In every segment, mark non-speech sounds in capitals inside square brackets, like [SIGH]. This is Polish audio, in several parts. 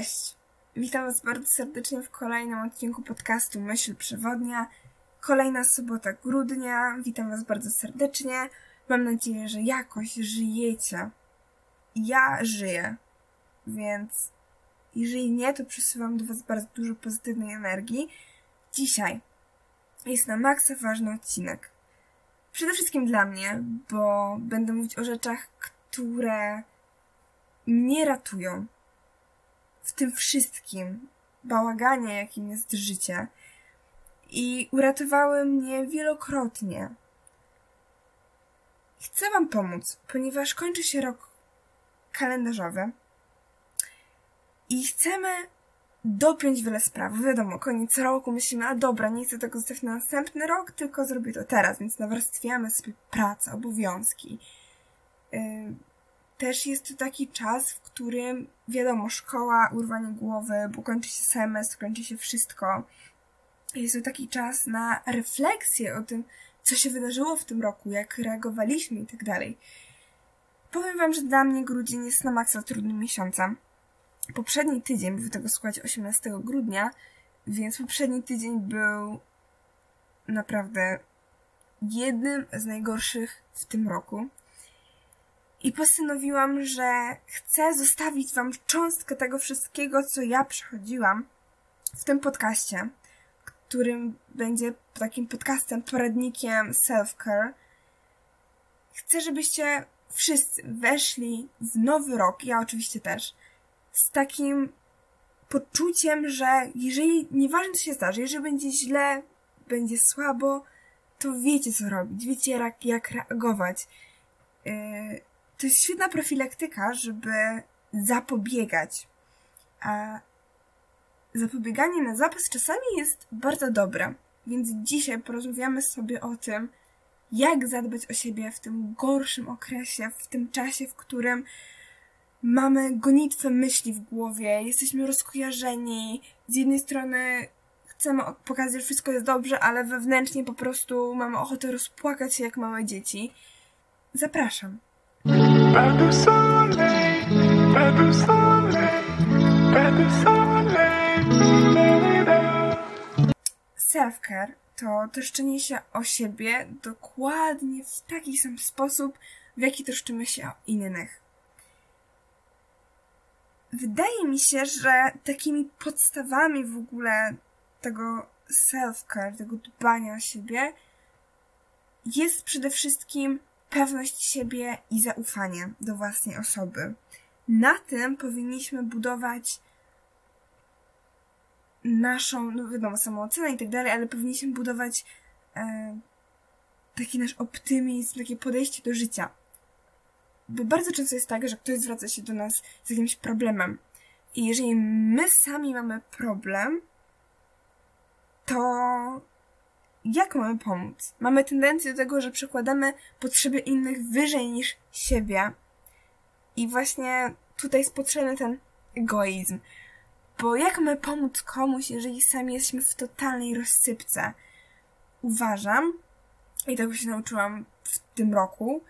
Cześć! Witam Was bardzo serdecznie w kolejnym odcinku podcastu Myśl Przewodnia. Kolejna sobota grudnia. Witam Was bardzo serdecznie. Mam nadzieję, że jakoś żyjecie. Ja żyję, więc jeżeli nie, to przesuwam do Was bardzo dużo pozytywnej energii. Dzisiaj jest na maksa ważny odcinek. Przede wszystkim dla mnie, bo będę mówić o rzeczach, które mnie ratują w tym wszystkim bałaganie, jakim jest życie. I uratowały mnie wielokrotnie. Chcę Wam pomóc, ponieważ kończy się rok kalendarzowy i chcemy dopiąć wiele spraw. Wiadomo, koniec roku myślimy, a dobra, nie chcę tego zostawić na następny rok, tylko zrobię to teraz, więc nawarstwiamy sobie pracę, obowiązki. Też jest to taki czas, w którym, wiadomo, szkoła, urwanie głowy, bo kończy się semestr, kończy się wszystko. Jest to taki czas na refleksję o tym, co się wydarzyło w tym roku, jak reagowaliśmy i tak dalej. Powiem Wam, że dla mnie grudzień jest na maksa trudnym miesiącem. Poprzedni tydzień, bo tego słuchacie 18 grudnia, więc poprzedni tydzień był naprawdę jednym z najgorszych w tym roku i postanowiłam, że chcę zostawić Wam cząstkę tego wszystkiego, co ja przechodziłam w tym podcaście, którym będzie takim podcastem, poradnikiem self-care. Chcę, żebyście wszyscy weszli w nowy rok, ja oczywiście też, z takim poczuciem, że jeżeli, nieważne co się zdarzy, jeżeli będzie źle, będzie słabo, to wiecie co robić, wiecie jak, jak reagować. Yy, to jest świetna profilaktyka, żeby zapobiegać. A zapobieganie na zapas czasami jest bardzo dobre. Więc dzisiaj porozmawiamy sobie o tym, jak zadbać o siebie w tym gorszym okresie, w tym czasie, w którym mamy gonitwę myśli w głowie, jesteśmy rozkojarzeni. Z jednej strony chcemy pokazać, że wszystko jest dobrze, ale wewnętrznie po prostu mamy ochotę rozpłakać się jak małe dzieci. Zapraszam. Pas. Self-care to troszczenie się o siebie dokładnie w taki sam sposób, w jaki troszczymy się o innych. Wydaje mi się, że takimi podstawami w ogóle tego self-care, tego dbania o siebie jest przede wszystkim pewność siebie i zaufanie do własnej osoby. Na tym powinniśmy budować naszą, no wiadomo, samoocenę i tak dalej, ale powinniśmy budować e, taki nasz optymizm, takie podejście do życia. Bo bardzo często jest tak, że ktoś zwraca się do nas z jakimś problemem. I jeżeli my sami mamy problem, to jak mamy pomóc? Mamy tendencję do tego, że przekładamy potrzeby innych wyżej niż siebie. I właśnie tutaj jest potrzebny ten egoizm. Bo jak mamy pomóc komuś, jeżeli sami jesteśmy w totalnej rozsypce? Uważam, i tego się nauczyłam w tym roku,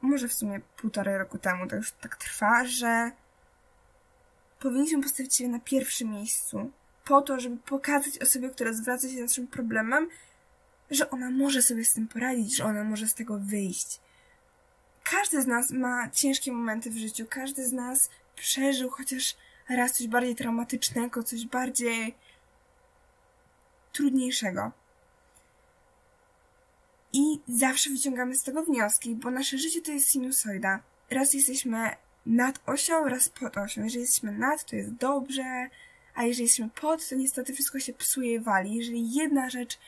może w sumie półtorej roku temu, to już tak trwa, że powinniśmy postawić się na pierwszym miejscu po to, żeby pokazać osobie, która zwraca się z naszym problemem, że ona może sobie z tym poradzić, że ona może z tego wyjść. Każdy z nas ma ciężkie momenty w życiu, każdy z nas przeżył chociaż raz coś bardziej traumatycznego, coś bardziej trudniejszego. I zawsze wyciągamy z tego wnioski, bo nasze życie to jest sinusoida. Raz jesteśmy nad osią, raz pod osią. Jeżeli jesteśmy nad, to jest dobrze, a jeżeli jesteśmy pod, to niestety wszystko się psuje i wali. Jeżeli jedna rzecz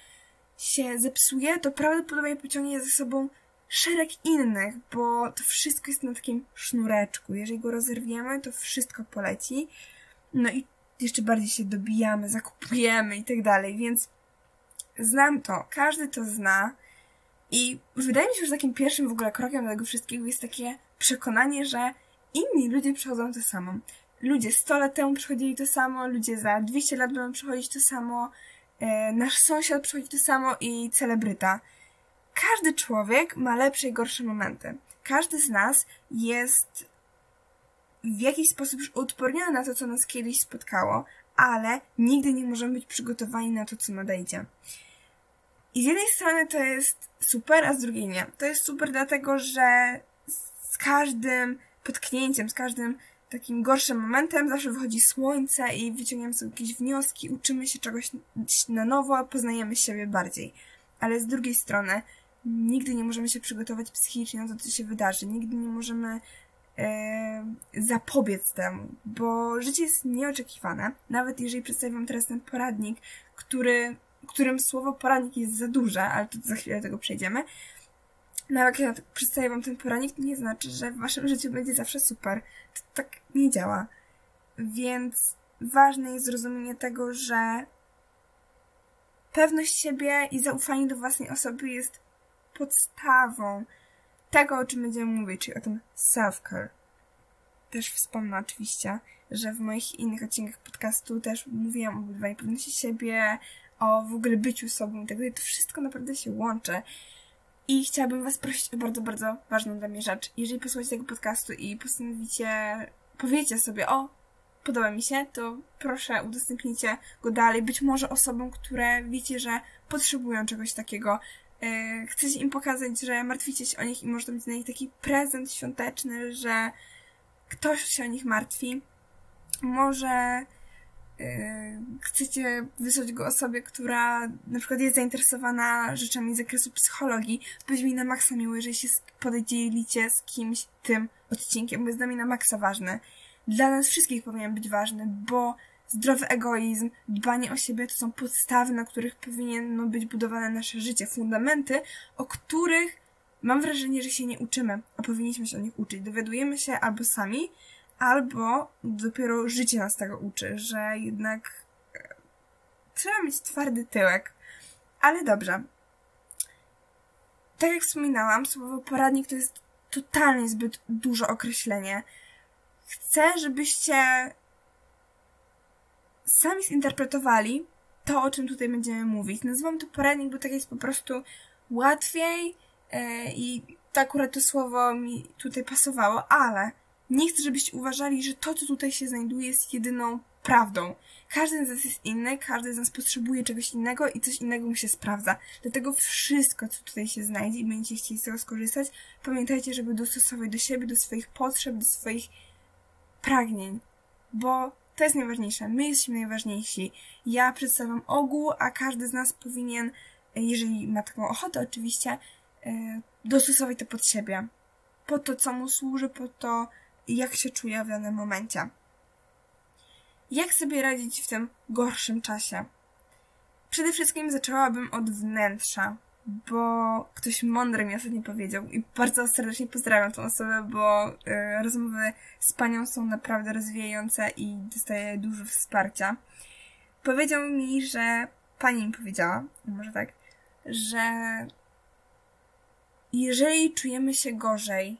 się zepsuje, to prawdopodobnie pociągnie za sobą szereg innych, bo to wszystko jest na takim sznureczku. Jeżeli go rozerwiemy, to wszystko poleci. No i jeszcze bardziej się dobijamy, zakupujemy i tak dalej, więc znam to, każdy to zna. I wydaje mi się, że takim pierwszym w ogóle krokiem do tego wszystkiego jest takie przekonanie, że inni ludzie przechodzą to samo. Ludzie 100 lat temu przechodzili to samo, ludzie za 200 lat będą przechodzić to samo, nasz sąsiad przychodzi to samo i celebryta. Każdy człowiek ma lepsze i gorsze momenty. Każdy z nas jest w jakiś sposób już uodpornione na to, co nas kiedyś spotkało, ale nigdy nie możemy być przygotowani na to, co nadejdzie. I z jednej strony to jest super, a z drugiej nie. To jest super dlatego, że z każdym potknięciem, z każdym takim gorszym momentem zawsze wychodzi słońce i wyciągniemy sobie jakieś wnioski, uczymy się czegoś na nowo, poznajemy siebie bardziej. Ale z drugiej strony nigdy nie możemy się przygotować psychicznie na to, co się wydarzy. Nigdy nie możemy e, zapobiec temu, bo życie jest nieoczekiwane. Nawet jeżeli przedstawię wam teraz ten poradnik, który, którym słowo poradnik jest za duże, ale to za chwilę do tego przejdziemy, nawet jak ja przedstawię wam ten poradnik, to nie znaczy, że w waszym życiu będzie zawsze super. To tak nie działa. Więc ważne jest zrozumienie tego, że pewność siebie i zaufanie do własnej osoby jest podstawą tego, o czym będziemy mówić, czyli o tym self-care. Też wspomnę oczywiście, że w moich innych odcinkach podcastu też mówiłam o budowaniu pewności siebie, o w ogóle byciu sobą i tak dalej. To wszystko naprawdę się łączy. I chciałabym Was prosić o bardzo, bardzo ważną dla mnie rzecz. Jeżeli posłuchacie tego podcastu i postanowicie, powiecie sobie, o, podoba mi się, to proszę udostępnijcie go dalej. Być może osobom, które wiecie, że potrzebują czegoś takiego. Yy, chcecie im pokazać, że martwicie się o nich i może to być dla nich taki prezent świąteczny, że ktoś się o nich martwi. Może chcecie wysłać go osobie, która na przykład jest zainteresowana rzeczami z zakresu psychologii, to mi na maksa miło, jeżeli się podzielicie z kimś tym odcinkiem, bo jest dla mnie na maksa ważny. Dla nas wszystkich powinien być ważny, bo zdrowy egoizm, dbanie o siebie to są podstawy, na których powinno być budowane nasze życie, fundamenty, o których mam wrażenie, że się nie uczymy, a powinniśmy się o nich uczyć. Dowiadujemy się albo sami, albo dopiero życie nas tego uczy, że jednak e, trzeba mieć twardy tyłek. Ale dobrze. Tak jak wspominałam, słowo poradnik to jest totalnie zbyt duże określenie. Chcę, żebyście sami zinterpretowali to, o czym tutaj będziemy mówić. Nazywam to poradnik, bo tak jest po prostu łatwiej yy, i to akurat to słowo mi tutaj pasowało, ale nie chcę, żebyście uważali, że to, co tutaj się znajduje, jest jedyną prawdą. Każdy z nas jest inny, każdy z nas potrzebuje czegoś innego i coś innego mu się sprawdza. Dlatego wszystko, co tutaj się znajdzie i będziecie chcieli z tego skorzystać, pamiętajcie, żeby dostosować do siebie, do swoich potrzeb, do swoich pragnień. Bo to jest najważniejsze. My jesteśmy najważniejsi. Ja przedstawiam ogół, a każdy z nas powinien, jeżeli ma taką ochotę oczywiście, e, dostosować to pod siebie. Po to, co mu służy, po to, jak się czuję w danym momencie. Jak sobie radzić w tym gorszym czasie? Przede wszystkim zaczęłabym od wnętrza, bo ktoś mądry mi ostatnio powiedział i bardzo serdecznie pozdrawiam tą osobę, bo y, rozmowy z panią są naprawdę rozwijające i dostaję dużo wsparcia. Powiedział mi, że pani mi powiedziała, może tak, że jeżeli czujemy się gorzej,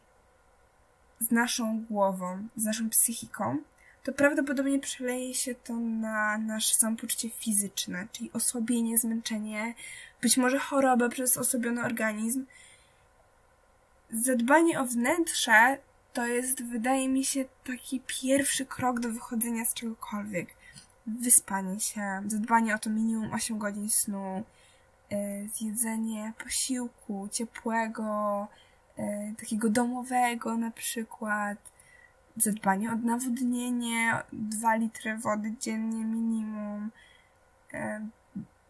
z naszą głową, z naszą psychiką, to prawdopodobnie przeleje się to na nasze samopoczucie fizyczne, czyli osłabienie, zmęczenie, być może choroba przez osłabiony organizm. Zadbanie o wnętrze to jest, wydaje mi się, taki pierwszy krok do wychodzenia z czegokolwiek. Wyspanie się, zadbanie o to minimum 8 godzin snu, yy, zjedzenie posiłku ciepłego, takiego domowego na przykład, zadbanie o nawodnienie, 2 litry wody dziennie minimum, e,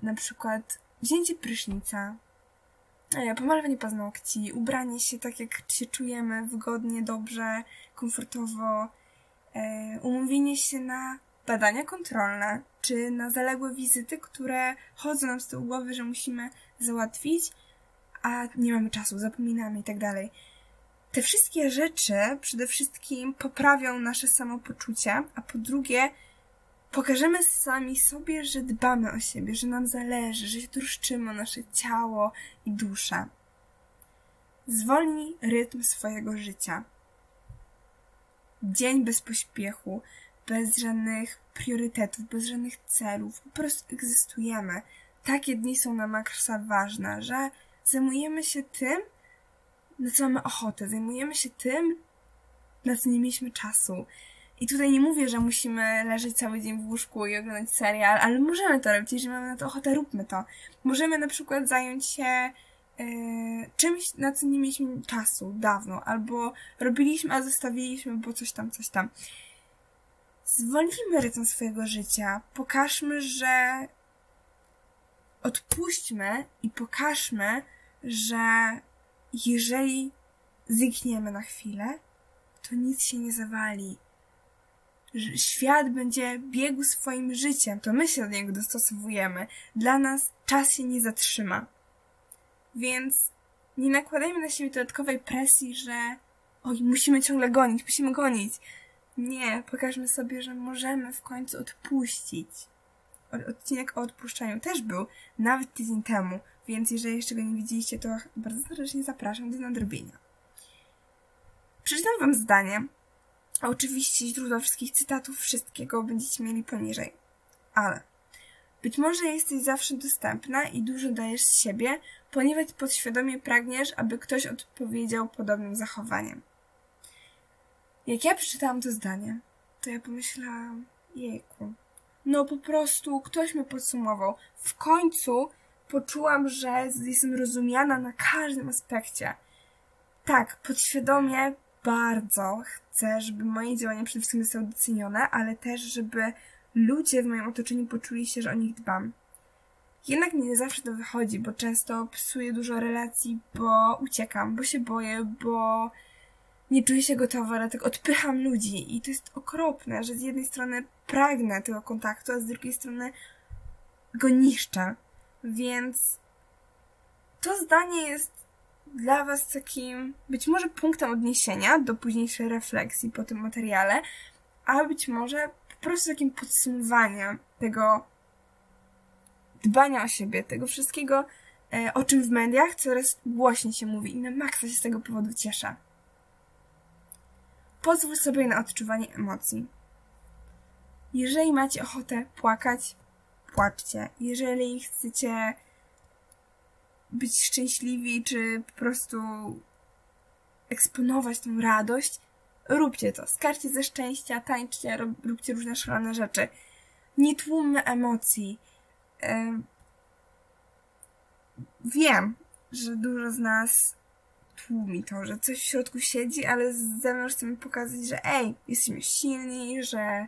na przykład wzięcie prysznica, e, pomalowanie paznokci, ubranie się tak jak się czujemy, wygodnie, dobrze, komfortowo, umówienie się na badania kontrolne, czy na zaległe wizyty, które chodzą nam z tyłu głowy, że musimy załatwić, a nie mamy czasu, zapominamy i tak dalej. Te wszystkie rzeczy przede wszystkim poprawią nasze samopoczucie, a po drugie pokażemy sami sobie, że dbamy o siebie, że nam zależy, że się troszczymy o nasze ciało i duszę. Zwolnij rytm swojego życia. Dzień bez pośpiechu, bez żadnych priorytetów, bez żadnych celów. Po prostu egzystujemy. Takie dni są na maksa ważne, że zajmujemy się tym, na co mamy ochotę. Zajmujemy się tym, na co nie mieliśmy czasu. I tutaj nie mówię, że musimy leżeć cały dzień w łóżku i oglądać serial, ale możemy to robić, jeżeli mamy na to ochotę, róbmy to. Możemy na przykład zająć się yy, czymś, na co nie mieliśmy czasu dawno, albo robiliśmy, a zostawiliśmy, bo coś tam, coś tam. Zwolnijmy rytm swojego życia, pokażmy, że odpuśćmy i pokażmy, że jeżeli znikniemy na chwilę, to nic się nie zawali. Świat będzie biegł swoim życiem, to my się do niego dostosowujemy. Dla nas czas się nie zatrzyma. Więc nie nakładajmy na siebie dodatkowej presji, że oj, musimy ciągle gonić, musimy gonić. Nie, pokażmy sobie, że możemy w końcu odpuścić. Odcinek o odpuszczaniu też był, nawet tydzień temu, więc jeżeli jeszcze go nie widzieliście, to bardzo serdecznie zapraszam do nadrobienia. Przeczytam Wam zdanie. A oczywiście źródła wszystkich cytatów, wszystkiego będziecie mieli poniżej. Ale być może jesteś zawsze dostępna i dużo dajesz z siebie, ponieważ podświadomie pragniesz, aby ktoś odpowiedział podobnym zachowaniem. Jak ja przeczytałam to zdanie, to ja pomyślałam, jejku, no po prostu ktoś mnie podsumował. W końcu poczułam, że jestem rozumiana na każdym aspekcie. Tak, podświadomie bardzo chcę, żeby moje działania przede wszystkim zostały docenione, ale też, żeby ludzie w moim otoczeniu poczuli się, że o nich dbam. Jednak nie zawsze to wychodzi, bo często psuję dużo relacji, bo uciekam, bo się boję, bo nie czuję się gotowa, dlatego odpycham ludzi i to jest okropne, że z jednej strony pragnę tego kontaktu, a z drugiej strony go niszczę. Więc to zdanie jest dla Was takim być może punktem odniesienia do późniejszej refleksji po tym materiale, a być może po prostu takim podsumowaniem tego dbania o siebie, tego wszystkiego, e, o czym w mediach coraz głośniej się mówi i na maksa się z tego powodu cieszę. Pozwól sobie na odczuwanie emocji. Jeżeli macie ochotę płakać, płaczcie. Jeżeli chcecie być szczęśliwi, czy po prostu eksponować tą radość, róbcie to. Skarcie ze szczęścia, tańczcie, róbcie różne szalone rzeczy. Nie tłummy emocji. Wiem, że dużo z nas tłumi to, że coś w środku siedzi, ale z zewnątrz chcemy pokazać, że ej, jesteśmy silni, że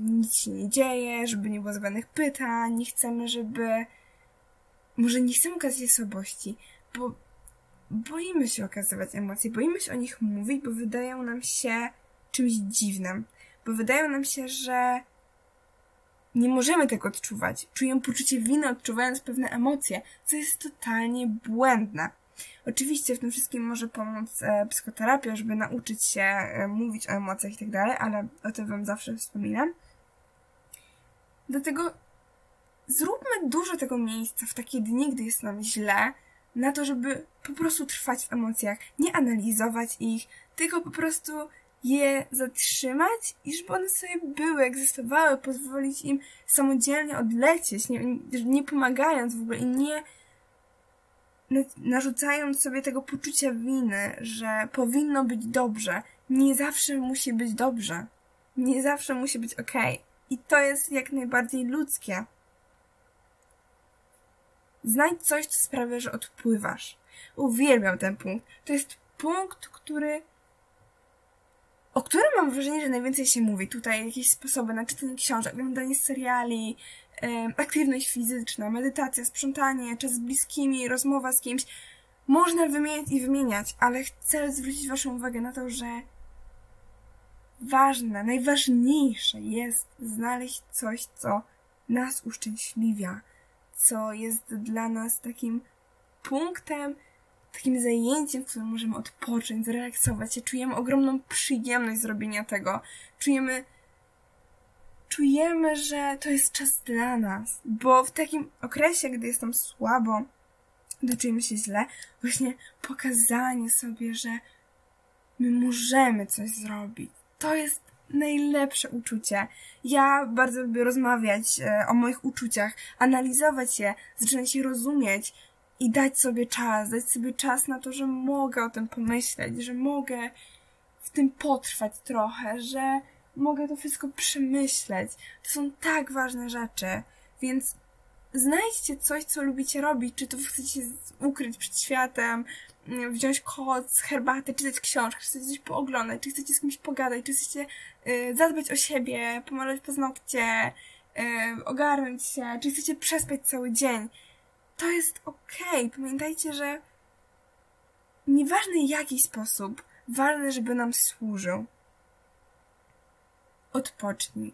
nic się nie dzieje, żeby nie było zbędnych pytań, nie chcemy, żeby... Może nie chcemy okazać słabości, bo boimy się okazywać emocje, boimy się o nich mówić, bo wydają nam się czymś dziwnym, bo wydają nam się, że nie możemy tego odczuwać. Czujemy poczucie winy, odczuwając pewne emocje, co jest totalnie błędne. Oczywiście w tym wszystkim może pomóc e, psychoterapia, żeby nauczyć się e, mówić o emocjach i tak dalej, ale o tym Wam zawsze wspominam. Dlatego zróbmy dużo tego miejsca w takie dni, gdy jest nam źle, na to, żeby po prostu trwać w emocjach, nie analizować ich, tylko po prostu je zatrzymać i żeby one sobie były, egzystowały, pozwolić im samodzielnie odlecieć, nie, nie pomagając w ogóle i nie narzucając sobie tego poczucia winy, że powinno być dobrze. Nie zawsze musi być dobrze. Nie zawsze musi być ok. I to jest jak najbardziej ludzkie. Znajdź coś, co sprawia, że odpływasz. Uwielbiam ten punkt. To jest punkt, który o którym mam wrażenie, że najwięcej się mówi. Tutaj jakieś sposoby na czytanie książek, oglądanie seriali, aktywność fizyczna, medytacja, sprzątanie, czas z bliskimi, rozmowa z kimś. Można wymieniać i wymieniać, ale chcę zwrócić Waszą uwagę na to, że ważne, najważniejsze jest znaleźć coś, co nas uszczęśliwia, co jest dla nas takim punktem, takim zajęciem, w którym możemy odpocząć, zrelaksować się. Czujemy ogromną przyjemność zrobienia tego. Czujemy czujemy, że to jest czas dla nas, bo w takim okresie, gdy jestem słabo, gdy czujemy się źle, właśnie pokazanie sobie, że my możemy coś zrobić. To jest najlepsze uczucie. Ja bardzo lubię rozmawiać e, o moich uczuciach, analizować je, zaczynać je rozumieć i dać sobie czas, dać sobie czas na to, że mogę o tym pomyśleć, że mogę tym potrwać trochę, że mogę to wszystko przemyśleć. To są tak ważne rzeczy, więc znajdźcie coś, co lubicie robić, czy to chcecie ukryć przed światem, wziąć koc, herbatę, czytać książkę, czy chcecie coś pooglądać, czy chcecie z kimś pogadać, czy chcecie y, zadbać o siebie, pomalować paznokcie, y, ogarnąć się, czy chcecie przespać cały dzień. To jest okej. Okay. Pamiętajcie, że nieważny jaki sposób, ważne, żeby nam służył. Odpocznij.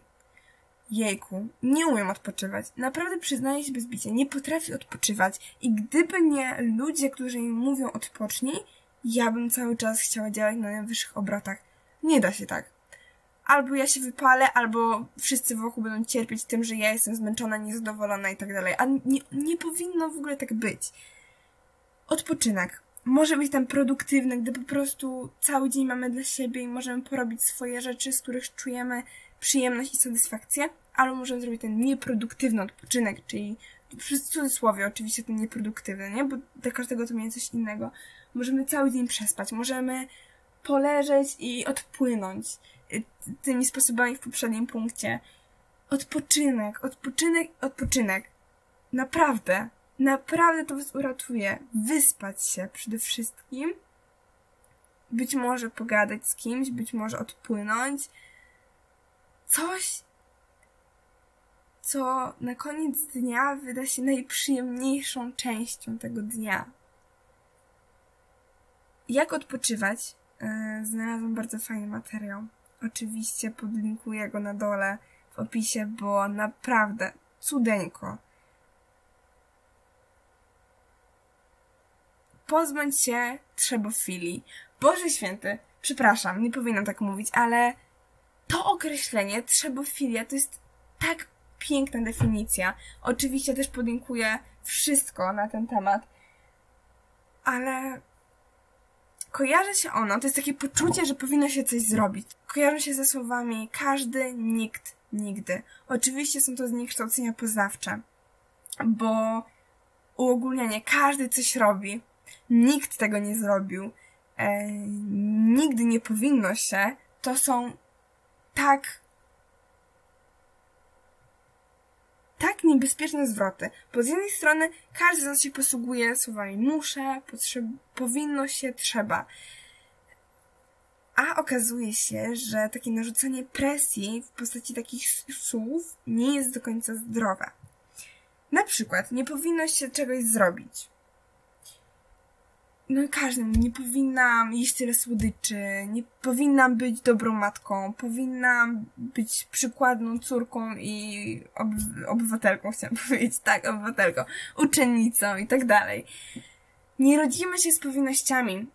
Jejku, nie umiem odpoczywać. Naprawdę przyznaję się bez bicia, nie potrafię odpoczywać. I gdyby nie ludzie, którzy mi mówią odpocznij, ja bym cały czas chciała działać na najwyższych obrotach. Nie da się tak. Albo ja się wypalę, albo wszyscy wokół będą cierpieć tym, że ja jestem zmęczona, niezadowolona i tak dalej. A nie, nie powinno w ogóle tak być. Odpoczynek może być tam produktywny, gdy po prostu cały dzień mamy dla siebie i możemy porobić swoje rzeczy, z których czujemy przyjemność i satysfakcję, albo możemy zrobić ten nieproduktywny odpoczynek, czyli w cudzysłowie oczywiście ten nieproduktywny, nie? Bo dla każdego to będzie coś innego. Możemy cały dzień przespać, możemy poleżeć i odpłynąć y, tymi sposobami w poprzednim punkcie. Odpoczynek, odpoczynek, odpoczynek. Naprawdę, naprawdę to was uratuje. Wyspać się przede wszystkim. Być może pogadać z kimś, być może odpłynąć. Coś, co na koniec dnia wyda się najprzyjemniejszą częścią tego dnia. Jak odpoczywać? E, znalazłam bardzo fajny materiał. Oczywiście podlinkuję go na dole w opisie, bo naprawdę cudeńko. Pozbądź się trzebofilii. Boże święty, przepraszam, nie powinnam tak mówić, ale to określenie trzebofilia to jest tak piękna definicja. Oczywiście też podlinkuję wszystko na ten temat, ale kojarzy się ono, to jest takie poczucie, że powinno się coś zrobić. Kojarzy się ze słowami każdy, nikt, nigdy. Oczywiście są to zniekształcenia poznawcze, bo uogólnienie, każdy coś robi, nikt tego nie zrobił, e, nigdy nie powinno się, to są tak tak niebezpieczne zwroty, bo z jednej strony każdy z nas się posługuje słowami muszę, potrzeb, powinno się, trzeba. A okazuje się, że takie narzucanie presji w postaci takich słów nie jest do końca zdrowe. Na przykład, nie powinno się czegoś zrobić no każdym, nie powinnam jeść tyle słodyczy, nie powinnam być dobrą matką, powinnam być przykładną córką i ob- obywatelką, [LAUGHS] chciałam powiedzieć, tak, obywatelką, uczennicą i tak dalej. Nie rodzimy się z powinnościami.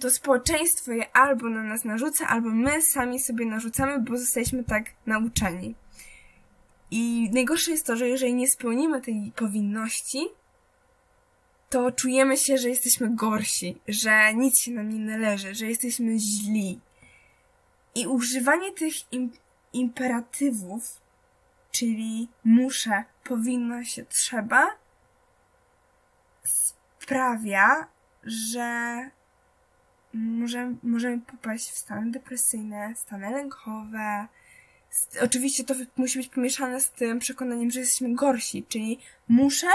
To społeczeństwo je albo na nas narzuca, albo my sami sobie narzucamy, bo zostaliśmy tak nauczeni. I najgorsze jest to, że jeżeli nie spełnimy tej powinności, to czujemy się, że jesteśmy gorsi, że nic się nam nie należy, że jesteśmy źli. I używanie tych im imperatywów, czyli muszę, powinno się, trzeba, sprawia, że możemy, możemy popaść w stany depresyjne, stany lękowe. Oczywiście to musi być pomieszane z tym przekonaniem, że jesteśmy gorsi, czyli muszę,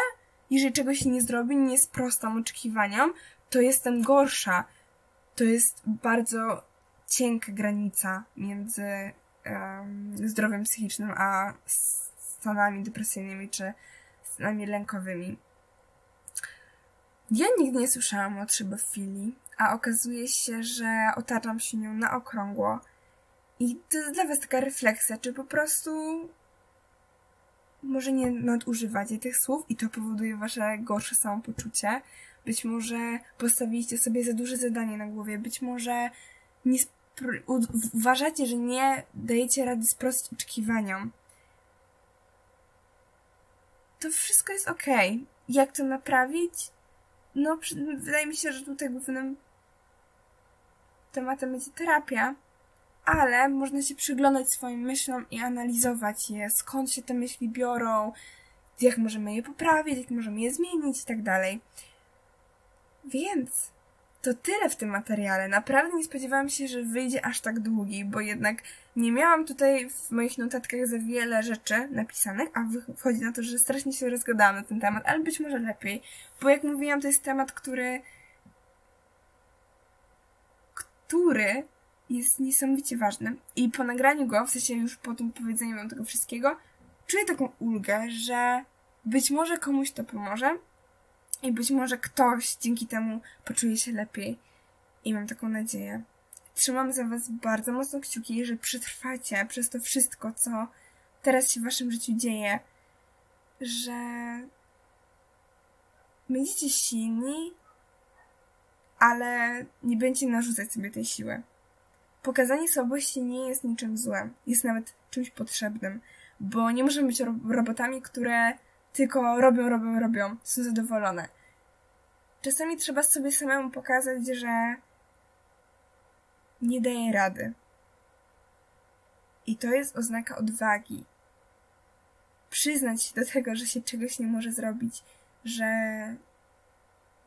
jeżeli czegoś nie zrobię, nie sprostam oczekiwaniom, to jestem gorsza. To jest bardzo cienka granica między um, zdrowiem psychicznym a stanami depresyjnymi czy stanami lękowymi. Ja nigdy nie słyszałam o trzybofilii, a okazuje się, że otaczam się nią na okrągło. I to jest dla Was taka refleksja, czy po prostu może nie nadużywacie tych słów i to powoduje wasze gorsze samopoczucie. Być może postawiliście sobie za duże zadanie na głowie, być może nie uważacie, że nie dajecie rady sprostać oczekiwaniom. To wszystko jest ok. Jak to naprawić? No, wydaje mi się, że tutaj głównym tematem będzie terapia ale można się przyglądać swoim myślom i analizować je, skąd się te myśli biorą, jak możemy je poprawić, jak możemy je zmienić i tak dalej. Więc to tyle w tym materiale. Naprawdę nie spodziewałam się, że wyjdzie aż tak długi, bo jednak nie miałam tutaj w moich notatkach za wiele rzeczy napisanych, a wychodzi na to, że strasznie się rozgadałam na ten temat, ale być może lepiej, bo jak mówiłam, to jest temat, który który jest niesamowicie ważny i po nagraniu go, w sensie już po tym powiedzeniu wam tego wszystkiego, czuję taką ulgę, że być może komuś to pomoże, i być może ktoś dzięki temu poczuje się lepiej. I mam taką nadzieję. Trzymam za Was bardzo mocno kciuki, że przetrwacie przez to wszystko, co teraz się w Waszym życiu dzieje, że będziecie silni, ale nie będziecie narzucać sobie tej siły. Pokazanie słabości nie jest niczym złym, jest nawet czymś potrzebnym, bo nie możemy być robotami, które tylko robią, robią, robią, są zadowolone. Czasami trzeba sobie samemu pokazać, że nie daje rady. I to jest oznaka odwagi. Przyznać się do tego, że się czegoś nie może zrobić, że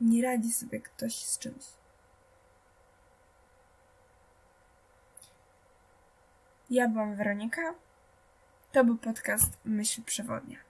nie radzi sobie ktoś z czymś. Ja byłam Weronika. To był podcast Myśl Przewodnia.